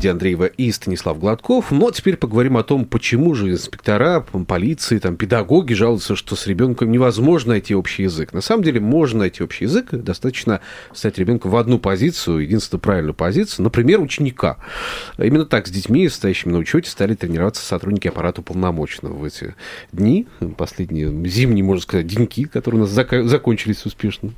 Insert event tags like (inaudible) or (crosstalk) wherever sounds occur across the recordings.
Лидия Андреева и Станислав Гладков. Но теперь поговорим о том, почему же инспектора, полиции, там, педагоги жалуются, что с ребенком невозможно найти общий язык. На самом деле можно найти общий язык, достаточно стать ребенка в одну позицию, единственную правильную позицию, например, ученика. Именно так с детьми, стоящими на учете, стали тренироваться сотрудники аппарата уполномоченного в эти дни, последние зимние, можно сказать, деньки, которые у нас закончились успешно.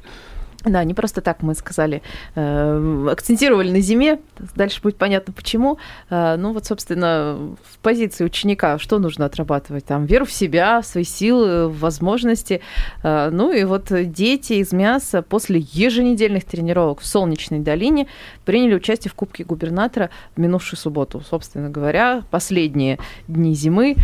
Да, не просто так мы сказали, э, акцентировали на зиме, дальше будет понятно почему. Э, ну вот, собственно, в позиции ученика что нужно отрабатывать? Там веру в себя, свои силы, возможности. Э, ну и вот дети из мяса после еженедельных тренировок в Солнечной долине приняли участие в Кубке губернатора в минувшую субботу. Собственно говоря, последние дни зимы,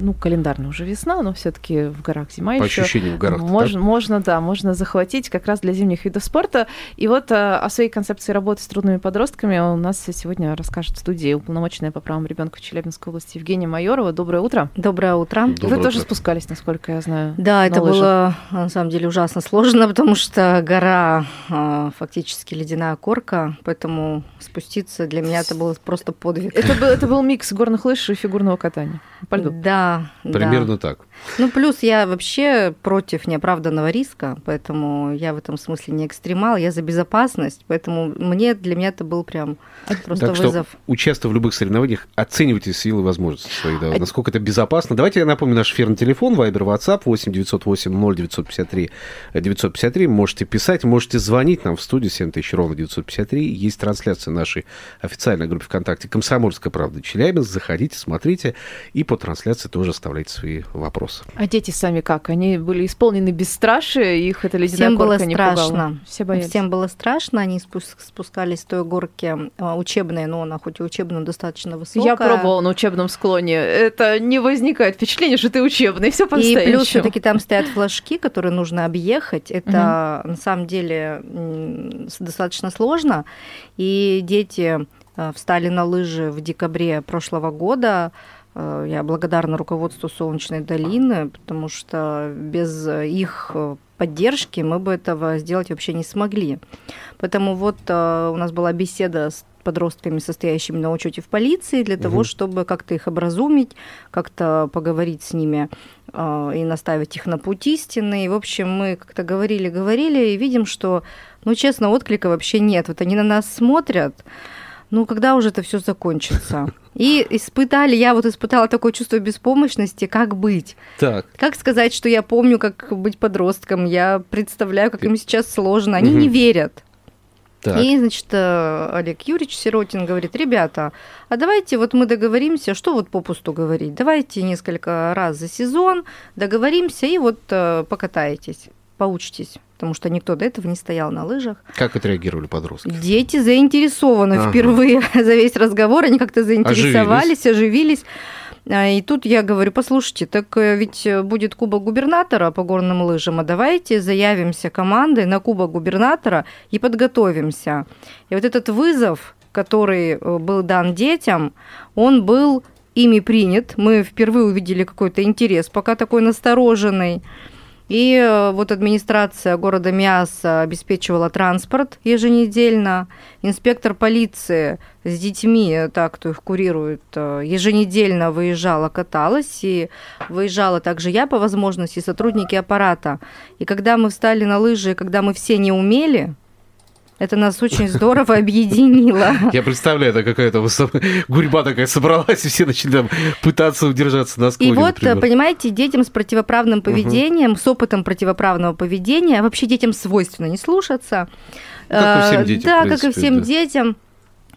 ну, календарно уже весна, но все таки в горах зима По еще. ощущениям в горах. Можно, можно, да, можно захватить как раз для зимней зимних видов спорта. И вот э, о своей концепции работы с трудными подростками у нас сегодня расскажет в студии уполномоченная по правам ребенка в Челябинской области Евгения Майорова. Доброе утро. Доброе утро. Доброе Вы утро. тоже спускались, насколько я знаю. Да, это лыжах. было на самом деле ужасно сложно, (laughs) потому что гора э, фактически ледяная корка, поэтому спуститься для меня это было просто подвиг. Это был, это был микс горных лыж и фигурного катания по льду. Да. Примерно да. так. Ну, плюс я вообще против неоправданного риска, поэтому я в этом смысле не экстремал, я за безопасность, поэтому мне для меня это был прям просто так вызов. Что, участвуя в любых соревнованиях, оценивайте силы и возможности свои, да, а... насколько это безопасно. Давайте я напомню наш эфирный телефон, Вайбер, WhatsApp 8 908 0 953 953. Можете писать, можете звонить нам в студию 7000 ровно 953. Есть трансляция нашей официальной группы ВКонтакте «Комсомольская правда» Челябинск. Заходите, смотрите и по трансляции тоже оставляйте свои вопросы. А дети сами как? Они были исполнены бесстрашие, их это ледяная Всем горка было не страшно. пугала? Все боялись? Всем было страшно, они спускались с той горки а, учебной, но она хоть и учебная, но достаточно высокая. Я пробовала на учебном склоне. Это не возникает впечатление, что ты учебный, все по И плюс все-таки там стоят флажки, которые нужно объехать. Это на самом деле достаточно сложно. И дети а, встали на лыжи в декабре прошлого года. А, я благодарна руководству Солнечной долины, потому что без их поддержки мы бы этого сделать вообще не смогли. Поэтому вот а, у нас была беседа с подростками, состоящими на учете в полиции, для угу. того, чтобы как-то их образумить, как-то поговорить с ними э, и наставить их на путь истины. И, в общем, мы как-то говорили, говорили, и видим, что, ну, честно, отклика вообще нет. Вот они на нас смотрят, ну, когда уже это все закончится? (laughs) И испытали, я вот испытала такое чувство беспомощности, как быть. Так. Как сказать, что я помню, как быть подростком, я представляю, как им сейчас сложно. Они угу. не верят. Так. И, значит, э, Олег Юрьевич Сиротин говорит, ребята, а давайте вот мы договоримся, что вот попусту говорить, давайте несколько раз за сезон договоримся и вот э, покатаетесь, поучитесь потому что никто до этого не стоял на лыжах. Как отреагировали подростки? Дети заинтересованы ага. впервые (laughs) за весь разговор, они как-то заинтересовались, оживились. оживились. А, и тут я говорю, послушайте, так э, ведь будет Кубок губернатора по горным лыжам, а давайте заявимся командой на Кубок губернатора и подготовимся. И вот этот вызов, который э, был дан детям, он был ими принят. Мы впервые увидели какой-то интерес, пока такой настороженный. И э, вот администрация города Миаса обеспечивала транспорт еженедельно. Инспектор полиции с детьми, так кто их курирует, э, еженедельно выезжала, каталась. И выезжала также я по возможности, сотрудники аппарата. И когда мы встали на лыжи, когда мы все не умели, это нас очень здорово (laughs) объединило. Я представляю, это какая-то гурьба такая собралась, и все начали там пытаться удержаться на склоне. И вот, например. понимаете, детям с противоправным поведением, угу. с опытом противоправного поведения, вообще детям свойственно не слушаться. Как и всем детям. Да, как и всем да. детям.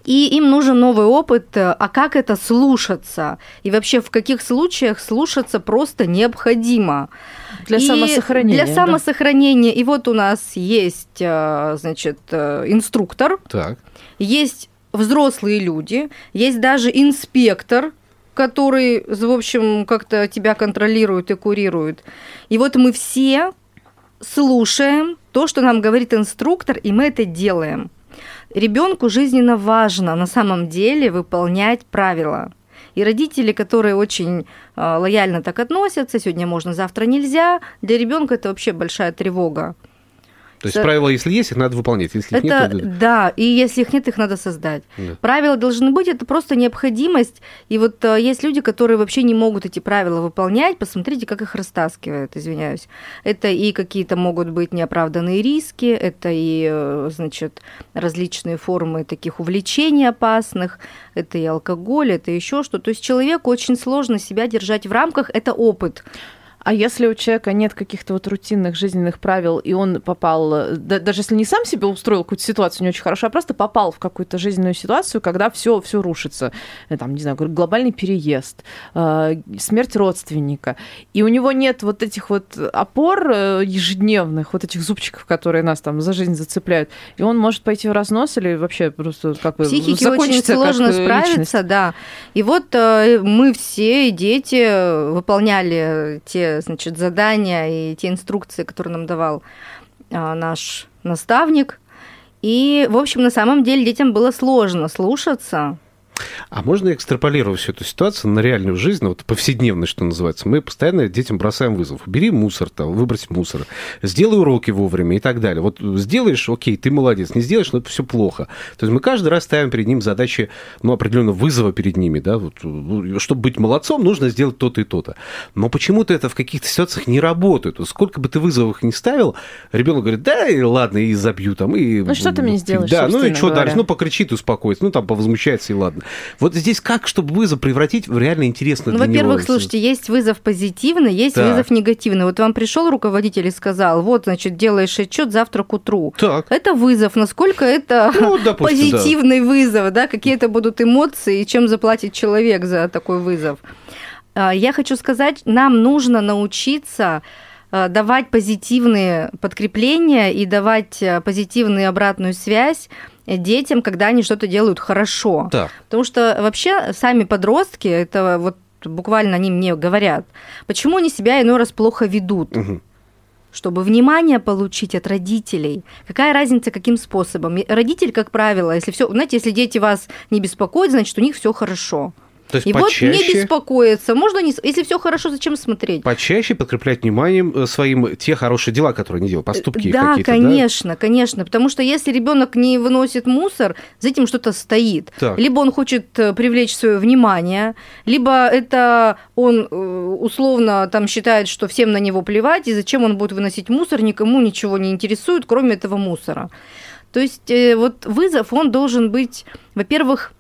И им нужен новый опыт, а как это слушаться? И вообще в каких случаях слушаться просто необходимо? Для и самосохранения. Для самосохранения. Да? И вот у нас есть, э, значит, э, инструктор, так. есть взрослые люди, есть даже инспектор, который, в общем, как-то тебя контролирует и курирует. И вот мы все слушаем то, что нам говорит инструктор, и мы это делаем. Ребенку жизненно важно на самом деле выполнять правила. И родители, которые очень э, лояльно так относятся, сегодня можно, завтра нельзя, для ребенка это вообще большая тревога. То есть правила, если есть, их надо выполнять. Если это, их нет, то... Да, и если их нет, их надо создать. Да. Правила должны быть, это просто необходимость. И вот э, есть люди, которые вообще не могут эти правила выполнять. Посмотрите, как их растаскивают, извиняюсь. Это и какие-то могут быть неоправданные риски, это и, э, значит, различные формы таких увлечений опасных, это и алкоголь, это еще что. То есть человеку очень сложно себя держать в рамках, это опыт. А если у человека нет каких-то вот рутинных жизненных правил, и он попал, да, даже если не сам себе устроил какую-то ситуацию не очень хорошую, а просто попал в какую-то жизненную ситуацию, когда все все рушится, э, там, не знаю, глобальный переезд, э, смерть родственника, и у него нет вот этих вот опор э, ежедневных, вот этих зубчиков, которые нас там за жизнь зацепляют, и он может пойти в разнос или вообще просто как бы Психике очень сложно справиться, личность. да. И вот мы все, дети, выполняли те значит, задания и те инструкции, которые нам давал а, наш наставник. И, в общем, на самом деле детям было сложно слушаться, а можно экстраполировать всю эту ситуацию на реальную жизнь, ну, вот повседневность, что называется. Мы постоянно детям бросаем вызов. Бери мусор, там, выбрось мусор, сделай уроки вовремя и так далее. Вот сделаешь, окей, ты молодец, не сделаешь, но это все плохо. То есть мы каждый раз ставим перед ним задачи, ну, определенного вызова перед ними, да, вот, ну, чтобы быть молодцом, нужно сделать то-то и то-то. Но почему-то это в каких-то ситуациях не работает. Вот сколько бы ты вызовов ни ставил, ребенок говорит, да, и ладно, и забью там. И, ну, что ты мне сделаешь, Да, ну и что говоря. дальше? Ну, покричит, успокоится, ну, там, повозмущается, и ладно. Вот здесь как, чтобы вызов превратить в реально интересно ну, во-первых, слушайте, есть вызов позитивный, есть так. вызов негативный. Вот вам пришел руководитель и сказал, вот, значит, делаешь отчет завтра к утру. Так. Это вызов. Насколько это ну, допустим, позитивный да. вызов, да? Какие это будут эмоции и чем заплатит человек за такой вызов? А, я хочу сказать, нам нужно научиться давать позитивные подкрепления и давать а, позитивную обратную связь детям, когда они что-то делают хорошо. Так. Потому что вообще сами подростки, это вот буквально они мне говорят, почему они себя иной раз плохо ведут. Угу чтобы внимание получить от родителей. Какая разница, каким способом? Родитель, как правило, если все, знаете, если дети вас не беспокоят, значит, у них все хорошо. То есть и почаще... вот не беспокоиться. Можно не... Если все хорошо, зачем смотреть? Почаще подкреплять вниманием э, своим те хорошие дела, которые они делают, поступки да, какие-то. Конечно, да, конечно. Потому что если ребенок не выносит мусор, за этим что-то стоит. Так. Либо он хочет э, привлечь свое внимание, либо это он э, условно там считает, что всем на него плевать, и зачем он будет выносить мусор, никому ничего не интересует, кроме этого мусора. То есть вот вызов, он должен быть, во-первых,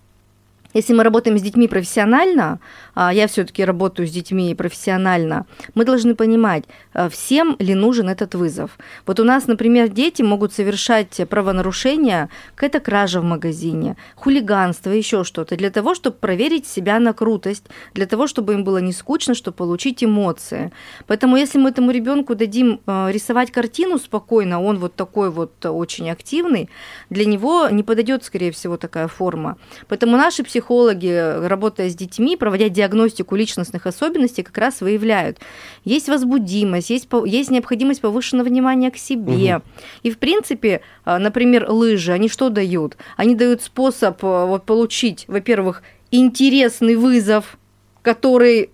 если мы работаем с детьми профессионально, я все-таки работаю с детьми профессионально, мы должны понимать, а, всем ли нужен этот вызов. Вот у нас, например, дети могут совершать правонарушения, какая-то кража в магазине, хулиганство, еще что-то, для того, чтобы проверить себя на крутость, для того, чтобы им было не скучно, чтобы получить эмоции. Поэтому если мы этому ребенку дадим а, рисовать картину спокойно, он вот такой вот очень активный, для него не подойдет, скорее всего, такая форма. Поэтому наши психологи, работая с детьми, проводя диагностику, диагностику личностных особенностей как раз выявляют. Есть возбудимость, есть, есть необходимость повышенного внимания к себе. Угу. И, в принципе, а, например, лыжи, они что дают? Они дают способ а, вот, получить, во-первых, интересный вызов, который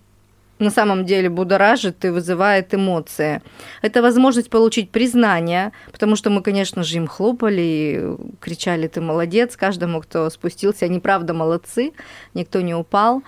на самом деле будоражит и вызывает эмоции. Это возможность получить признание, потому что мы, конечно же, им хлопали и кричали «ты молодец», каждому, кто спустился, они правда молодцы, никто не упал.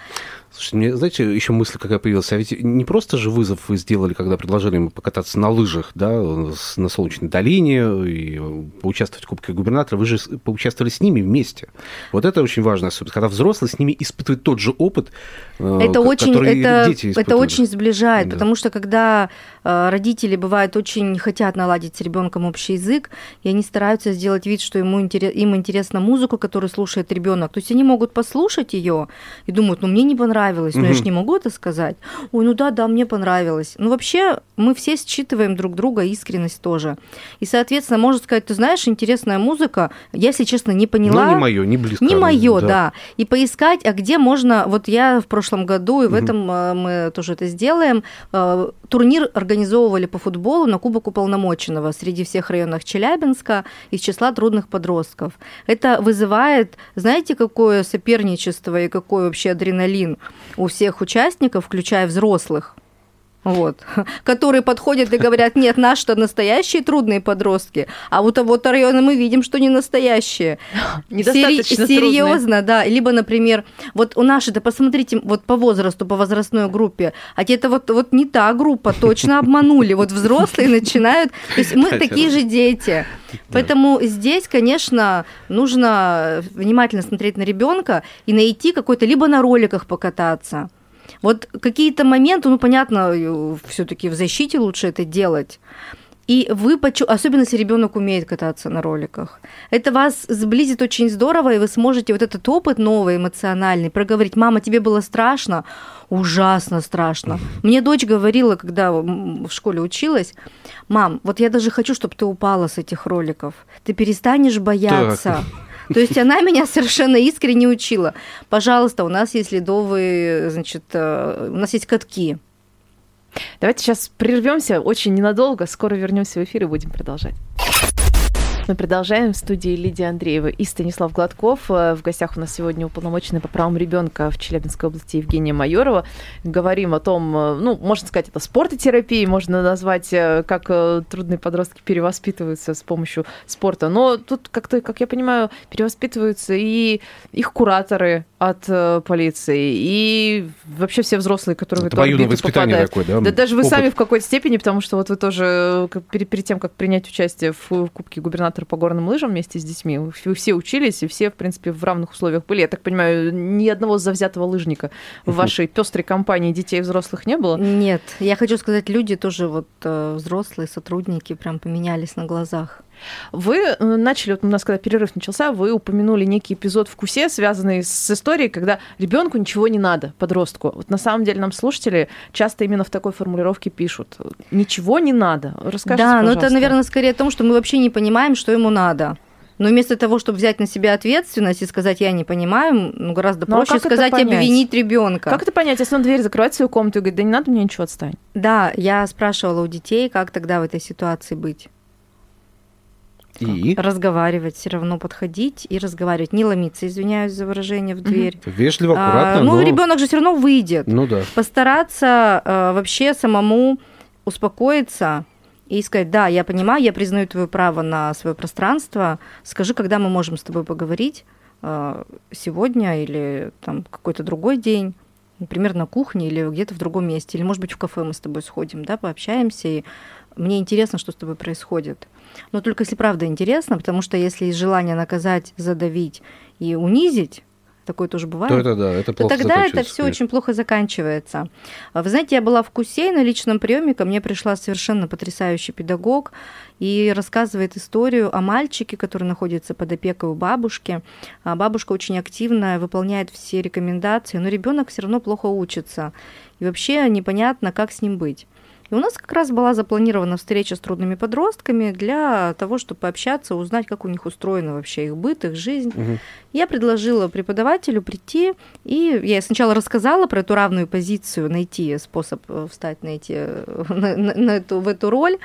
Слушайте, мне, знаете, еще мысль какая появилась. А ведь не просто же вызов вы сделали, когда предложили ему покататься на лыжах, да, на Солнечной долине и поучаствовать в Кубке губернатора. Вы же поучаствовали с ними вместе. Вот это очень важно, особенно когда взрослый с ними испытывает тот же опыт, э, это очень, это, дети испытывают. Это очень сближает, да. потому что когда э, родители, бывают, очень хотят наладить с ребенком общий язык, и они стараются сделать вид, что ему интерес, им интересна музыка, которую слушает ребенок. То есть они могут послушать ее и думают, ну мне не понравилось, понравилось. Но я же не могу это сказать. Ой, ну да, да, мне понравилось. Ну вообще мы все считываем друг друга искренность тоже. И, соответственно, можно сказать, ты знаешь, интересная музыка, я, если честно, не поняла. Ну, не мое, не близко. Не мое, да. да. И поискать, а где можно... Вот я в прошлом году, и в этом э, мы тоже это сделаем, э, турнир организовывали по футболу на Кубок уполномоченного среди всех районов Челябинска из числа трудных подростков. Это вызывает, знаете, какое соперничество и какой вообще адреналин у всех участников, включая взрослых вот, (laughs) которые подходят и говорят, нет, наши-то настоящие трудные подростки, а вот а вот районы мы видим, что не настоящие. (laughs) Недостаточно Сери- Серьезно, да. Либо, например, вот у наших, да посмотрите, вот по возрасту, по возрастной группе, а это вот, вот не та группа, точно обманули. Вот взрослые начинают, то есть мы такие же дети. Поэтому здесь, конечно, нужно внимательно смотреть на ребенка и найти какой-то, либо на роликах покататься, вот какие-то моменты, ну, понятно, э, все-таки в защите лучше это делать. И вы, почу... особенно если ребенок умеет кататься на роликах, это вас сблизит очень здорово, и вы сможете вот этот опыт новый, эмоциональный, проговорить. Мама, тебе было страшно? Ужасно страшно. Мне дочь говорила, когда в школе училась, мам, вот я даже хочу, чтобы ты упала с этих роликов. Ты перестанешь бояться. Так. То есть она меня совершенно искренне учила. Пожалуйста, у нас есть ледовые, значит, э, у нас есть катки. Давайте сейчас прервемся очень ненадолго, скоро вернемся в эфир и будем продолжать. Мы продолжаем в студии Лидия Андреева и Станислав Гладков. Э, в гостях у нас сегодня уполномоченный по правам ребенка в Челябинской области Евгения Майорова. Говорим о том, э, ну, можно сказать, это спортотерапия, можно назвать, э, как трудные подростки перевоспитываются с помощью спорта. Но тут, как-то, как я понимаю, перевоспитываются и их кураторы от полиции, и вообще все взрослые, которые это в эту воспитание попадают. такое, да? Да даже вы Опыт. сами в какой-то степени, потому что вот вы тоже перед, перед тем, как принять участие в Кубке губернатора губернатор по горным лыжам вместе с детьми. Вы все учились, и все, в принципе, в равных условиях были. Я так понимаю, ни одного завзятого лыжника в вашей пестрой компании детей и взрослых не было? Нет. Я хочу сказать, люди тоже вот э, взрослые, сотрудники прям поменялись на глазах. Вы э, начали, вот у нас когда перерыв начался, вы упомянули некий эпизод в КУСе, связанный с историей, когда ребенку ничего не надо, подростку. Вот на самом деле нам слушатели часто именно в такой формулировке пишут. Ничего не надо. Расскажите, Да, но это, наверное, скорее о том, что мы вообще не понимаем, что ему надо. Но вместо того, чтобы взять на себя ответственность и сказать, я не понимаю, ну, гораздо ну, а проще а сказать, обвинить ребенка. Как это понять, если он дверь закрывает свою комнату и говорит, да не надо мне ничего отстань? Да, я спрашивала у детей, как тогда в этой ситуации быть. И? Разговаривать, все равно подходить и разговаривать. Не ломиться, извиняюсь за выражение в дверь. Вежливо, а, аккуратно. А, ну, но... ребенок же все равно выйдет. Ну да. Постараться а, вообще самому успокоиться и сказать, да, я понимаю, я признаю твое право на свое пространство. Скажи, когда мы можем с тобой поговорить а, сегодня или там какой-то другой день например, на кухне или где-то в другом месте, или, может быть, в кафе мы с тобой сходим, да, пообщаемся, и мне интересно, что с тобой происходит. Но только если правда интересно, потому что если есть желание наказать, задавить и унизить, такое тоже бывает. То это да, это плохо то тогда это все очень плохо заканчивается. Вы знаете, я была в Кусе на личном приеме, ко мне пришла совершенно потрясающий педагог и рассказывает историю о мальчике, который находится под опекой у бабушки. А бабушка очень активно выполняет все рекомендации, но ребенок все равно плохо учится. И вообще непонятно, как с ним быть. И у нас как раз была запланирована встреча с трудными подростками для того, чтобы пообщаться, узнать, как у них устроена вообще их быт, их жизнь. Угу. Я предложила преподавателю прийти, и я сначала рассказала про эту равную позицию, найти способ э, встать на эти, (laughs) на, на, на эту, в эту роль.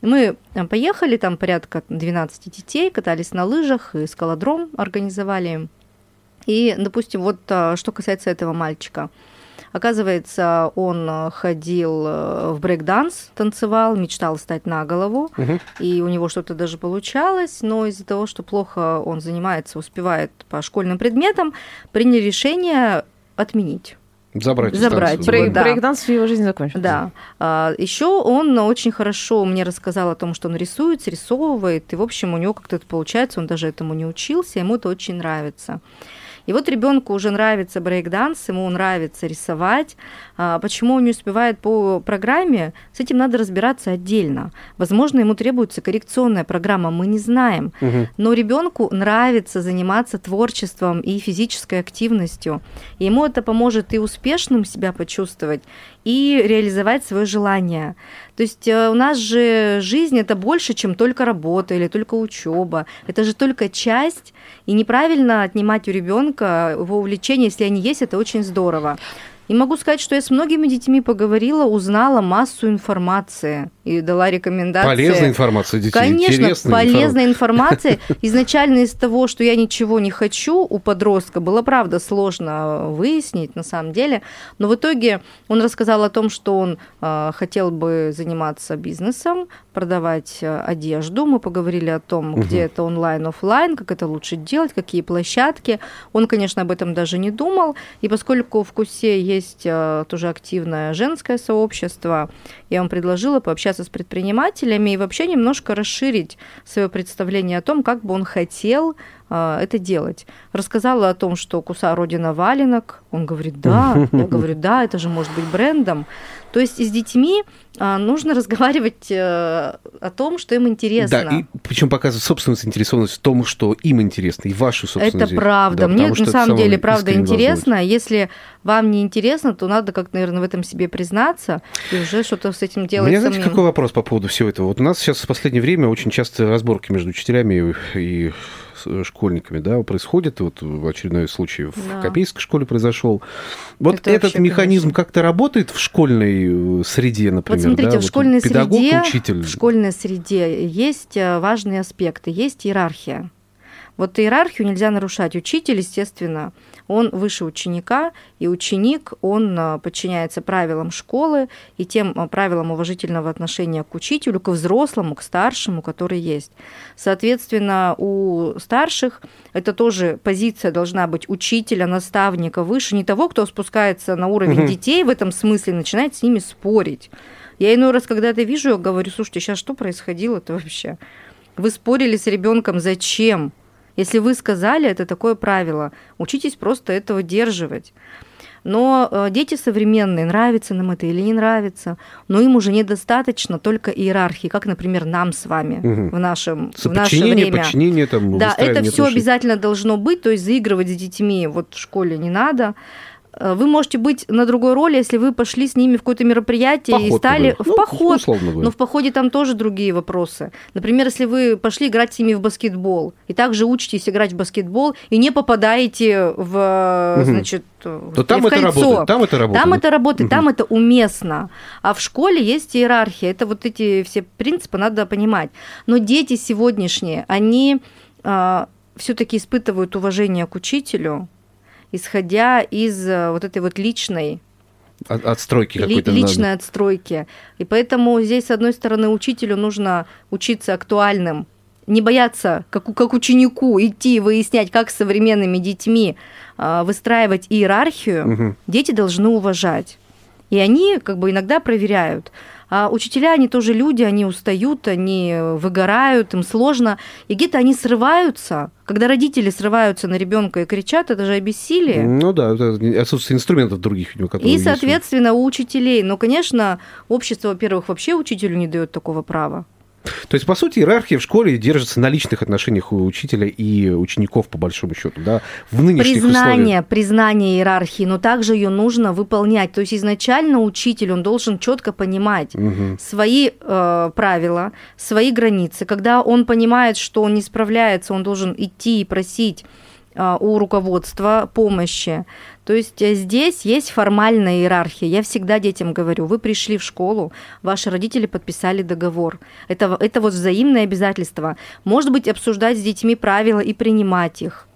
Мы поехали, там порядка 12 детей, катались на лыжах, и скалодром организовали. И, допустим, вот что касается этого мальчика – Оказывается, он э, ходил э, в брейк-данс, танцевал, мечтал стать на голову, угу. и у него что-то даже получалось, но из-за того, что плохо он занимается, успевает по школьным предметам, приняли решение отменить. Забрать. Забрать. Брейк, да. Брейкданс в его жизни закончился. Да. А, еще он очень хорошо мне рассказал о том, что он рисует, срисовывает, и, в общем, у него как-то это получается, он даже этому не учился, ему это очень нравится. И вот ребенку уже нравится брейк-данс, ему нравится рисовать. А почему он не успевает по программе, с этим надо разбираться отдельно. Возможно, ему требуется коррекционная программа, мы не знаем. Угу. Но ребенку нравится заниматься творчеством и физической активностью. И ему это поможет и успешным себя почувствовать, и реализовать свое желание. То есть э, у нас же жизнь это больше, чем только работа или только учеба. Это же только часть, и неправильно отнимать у ребенка его увлечения, если они есть, это очень здорово. И могу сказать, что я с многими детьми поговорила, узнала массу информации и дала рекомендации. Полезная информация детей. Конечно, полезная информация. Изначально из того, что я ничего не хочу у подростка, было, правда, сложно выяснить на самом деле. Но в итоге он рассказал о том, что он э, хотел бы заниматься бизнесом, продавать э, одежду. Мы поговорили о том, угу. где это онлайн, офлайн, как это лучше делать, какие площадки. Он, конечно, об этом даже не думал. И поскольку в КУСе есть э, тоже активное женское сообщество, я вам предложила пообщаться с предпринимателями и вообще немножко расширить свое представление о том, как бы он хотел это делать. Рассказала о том, что Куса родина валенок. Он говорит, да. Я (laughs) говорю, да, это же может быть брендом. То есть с детьми а, нужно (laughs) разговаривать э, о том, что им интересно. Да, и причем показывать собственную заинтересованность в том, что им интересно, и вашу собственную. Это правда. Да, Мне на самом деле правда интересно. Волнует. Если вам не интересно, то надо как, наверное, в этом себе признаться и уже что-то с этим делать. У меня, знаете, какой вопрос по поводу всего этого? Вот у нас сейчас в последнее время очень часто разборки между учителями и школьниками, да, происходит. Вот в очередной случай в да. Копейской школе произошел. Вот Это этот вообще, механизм конечно. как-то работает в школьной э, среде, например, вот смотрите, да? в школьной вот педагог, среде, учитель. В школьной среде есть э, важные аспекты, есть иерархия. Вот иерархию нельзя нарушать. Учитель, естественно, он выше ученика, и ученик, он а, подчиняется правилам школы и тем а, правилам уважительного отношения к учителю, к взрослому, к старшему, который есть. Соответственно, у старших это тоже позиция должна быть учителя, наставника выше, не того, кто спускается на уровень угу. детей в этом смысле, начинает с ними спорить. Я иной раз, когда это вижу, я говорю, слушайте, сейчас что происходило-то вообще? Вы спорили с ребенком, зачем? Если вы сказали, это такое правило. Учитесь просто это удерживать. Но э, дети современные, нравится нам это или не нравится, но им уже недостаточно только иерархии, как, например, нам с вами угу. в, нашем, в наше время. Подчинение, там, да, это все обязательно должно быть, то есть заигрывать с детьми вот в школе не надо. Э, вы можете быть на другой роли, если вы пошли с ними в какое-то мероприятие поход и стали в ну, поход. Но в походе там тоже другие вопросы. Например, если вы пошли играть с ними в баскетбол и также учитесь играть в баскетбол и не попадаете в, угу. значит, то там это кольцо. работает. Там это работает. Там это работает, угу. там это уместно. А в школе есть иерархия. Это вот эти все принципы надо понимать. Но дети сегодняшние, они а, все-таки испытывают уважение к учителю, исходя из э, вот этой вот личной от, отстройки какой-то. Личной надо. отстройки. И поэтому здесь, с одной стороны, учителю нужно учиться актуальным, не бояться, как, как ученику, идти выяснять, как с современными детьми э, выстраивать иерархию, угу. дети должны уважать. И они как бы иногда проверяют. А учителя, они тоже люди, они устают, они выгорают, им сложно. И где-то они срываются. Когда родители срываются на ребенка и кричат, это же обессилие. Ну да, это отсутствие инструментов других. Которые и, соответственно, у учителей. Но, конечно, общество, во-первых, вообще учителю не дает такого права. То есть, по сути, иерархия в школе держится на личных отношениях у учителя и учеников, по большому счету, да, в нынешних признание, условиях. Признание иерархии, но также ее нужно выполнять. То есть, изначально учитель, он должен четко понимать угу. свои э, правила, свои границы. Когда он понимает, что он не справляется, он должен идти и просить у руководства помощи. То есть э, здесь есть формальная иерархия. Я всегда детям говорю, вы пришли в школу, ваши родители подписали договор. Это, это вот взаимное обязательство. Может быть, обсуждать с детьми правила и принимать их.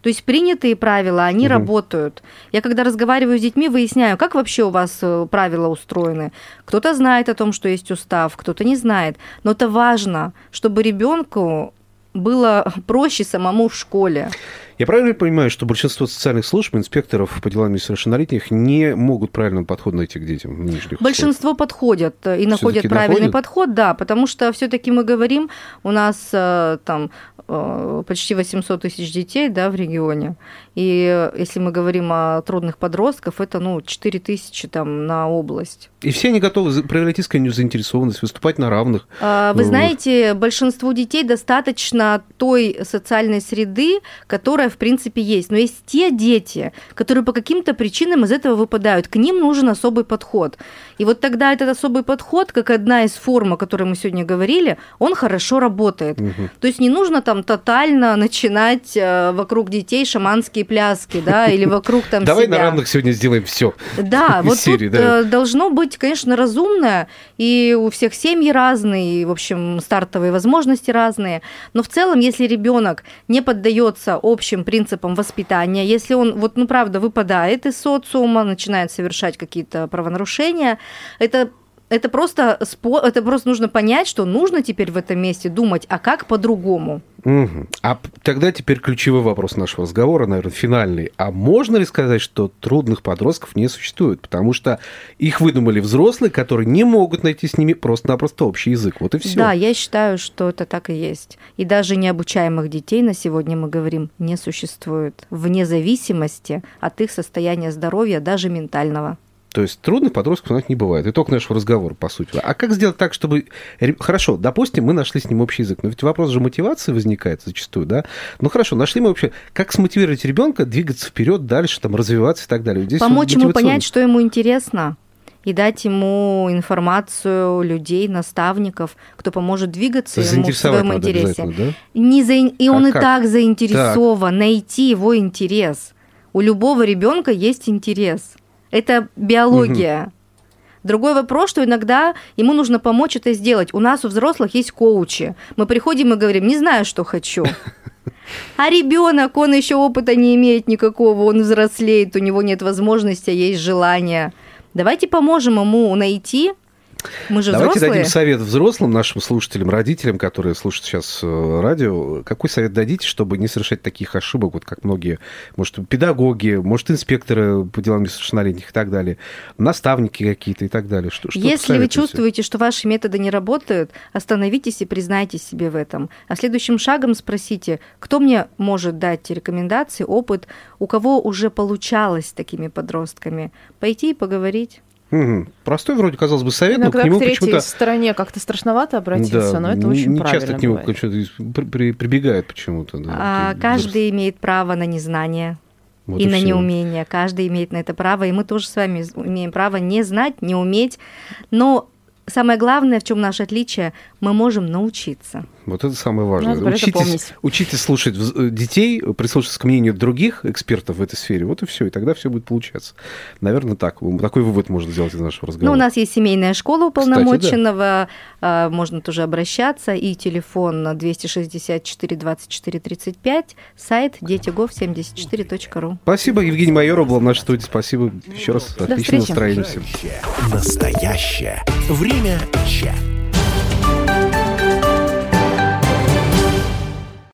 То есть принятые правила, они угу. работают. Я когда разговариваю с детьми, выясняю, как вообще у вас э, правила устроены. Кто-то знает о том, что есть устав, кто-то не знает. Но это важно, чтобы ребенку было (laughs) проще самому в школе. Я правильно понимаю, что большинство социальных служб, инспекторов по делам несовершеннолетних не могут правильно подход найти к детям нынешних Большинство условиях? подходят и находят правильный находят? подход, да, потому что все-таки мы говорим, у нас э, там э, почти 800 тысяч детей да, в регионе. И если мы говорим о трудных подростках, это ну, 4 тысячи там, на область. И все они готовы проявлять искреннюю заинтересованность, выступать на равных. А, вы знаете, большинству детей достаточно той социальной среды, которая, в принципе, есть. Но есть те дети, которые по каким-то причинам из этого выпадают. К ним нужен особый подход. И вот тогда этот особый подход, как одна из форм, о которой мы сегодня говорили, он хорошо работает. Угу. То есть не нужно там тотально начинать э, вокруг детей шаманские пляски, да, или вокруг там Давай себя. на равных сегодня сделаем все. Да, (laughs) вот серии, тут да. Э, должно быть, конечно, разумное, и у всех семьи разные, и, в общем, стартовые возможности разные. Но в целом, если ребенок не поддается общим принципам воспитания, если он, вот, ну, правда, выпадает из социума, начинает совершать какие-то правонарушения, это это просто, это просто нужно понять, что нужно теперь в этом месте думать, а как по-другому. Угу. А тогда теперь ключевой вопрос нашего разговора, наверное, финальный. А можно ли сказать, что трудных подростков не существует? Потому что их выдумали взрослые, которые не могут найти с ними просто-напросто общий язык. Вот и все. Да, я считаю, что это так и есть. И даже необучаемых детей на сегодня, мы говорим, не существует. Вне зависимости от их состояния здоровья, даже ментального. То есть трудных подростков у нас не бывает. Итог нашего разговора, по сути. А как сделать так, чтобы... Хорошо, допустим, мы нашли с ним общий язык, но ведь вопрос же мотивации возникает зачастую, да? Ну хорошо, нашли мы вообще... Как смотивировать ребенка двигаться вперед, дальше, там, развиваться и так далее? Здесь Помочь ему понять, что ему интересно, и дать ему информацию людей, наставников, кто поможет двигаться ему в своем интересе. Да? Не за... И он а и как? так заинтересован, так. найти его интерес. У любого ребенка есть интерес. Это биология. Угу. Другой вопрос, что иногда ему нужно помочь это сделать. У нас у взрослых есть коучи. Мы приходим и говорим, не знаю, что хочу. (laughs) А ребенок, он еще опыта не имеет никакого, он взрослеет, у него нет возможности, а есть желание. Давайте поможем ему найти мы же Давайте взрослые. дадим совет взрослым, нашим слушателям, родителям, которые слушают сейчас э, радио. Какой совет дадите, чтобы не совершать таких ошибок, вот как многие, может, педагоги, может, инспекторы по делам несовершеннолетних и так далее, наставники какие-то и так далее? Что, что Если вы чувствуете, что ваши методы не работают, остановитесь и признайтесь себе в этом. А следующим шагом спросите, кто мне может дать рекомендации, опыт, у кого уже получалось с такими подростками, пойти и поговорить. Угу. Простой вроде, казалось бы, совет, Иногда но к нему почему-то... стороне как-то страшновато обратиться, да, но это очень не правильно часто к нему бывает. прибегают почему-то. Да, а, каждый имеет право на незнание. Вот и, и на все. неумение. Каждый имеет на это право, и мы тоже с вами имеем право не знать, не уметь. Но самое главное, в чем наше отличие, мы можем научиться. Вот это самое важное. Надо учитесь, учитесь слушать э, детей, прислушиваться к мнению других экспертов в этой сфере. Вот и все. И тогда все будет получаться. Наверное, так. Такой вывод можно сделать из нашего разговора. Ну, у нас есть семейная школа уполномоченного. Кстати, да. Можно тоже обращаться. И телефон 264 24 35, сайт детигов74.ру. Спасибо. Евгений Майоров был в нашей студии. Спасибо еще раз. Отличного настроения всем. Настоящее. Время чат.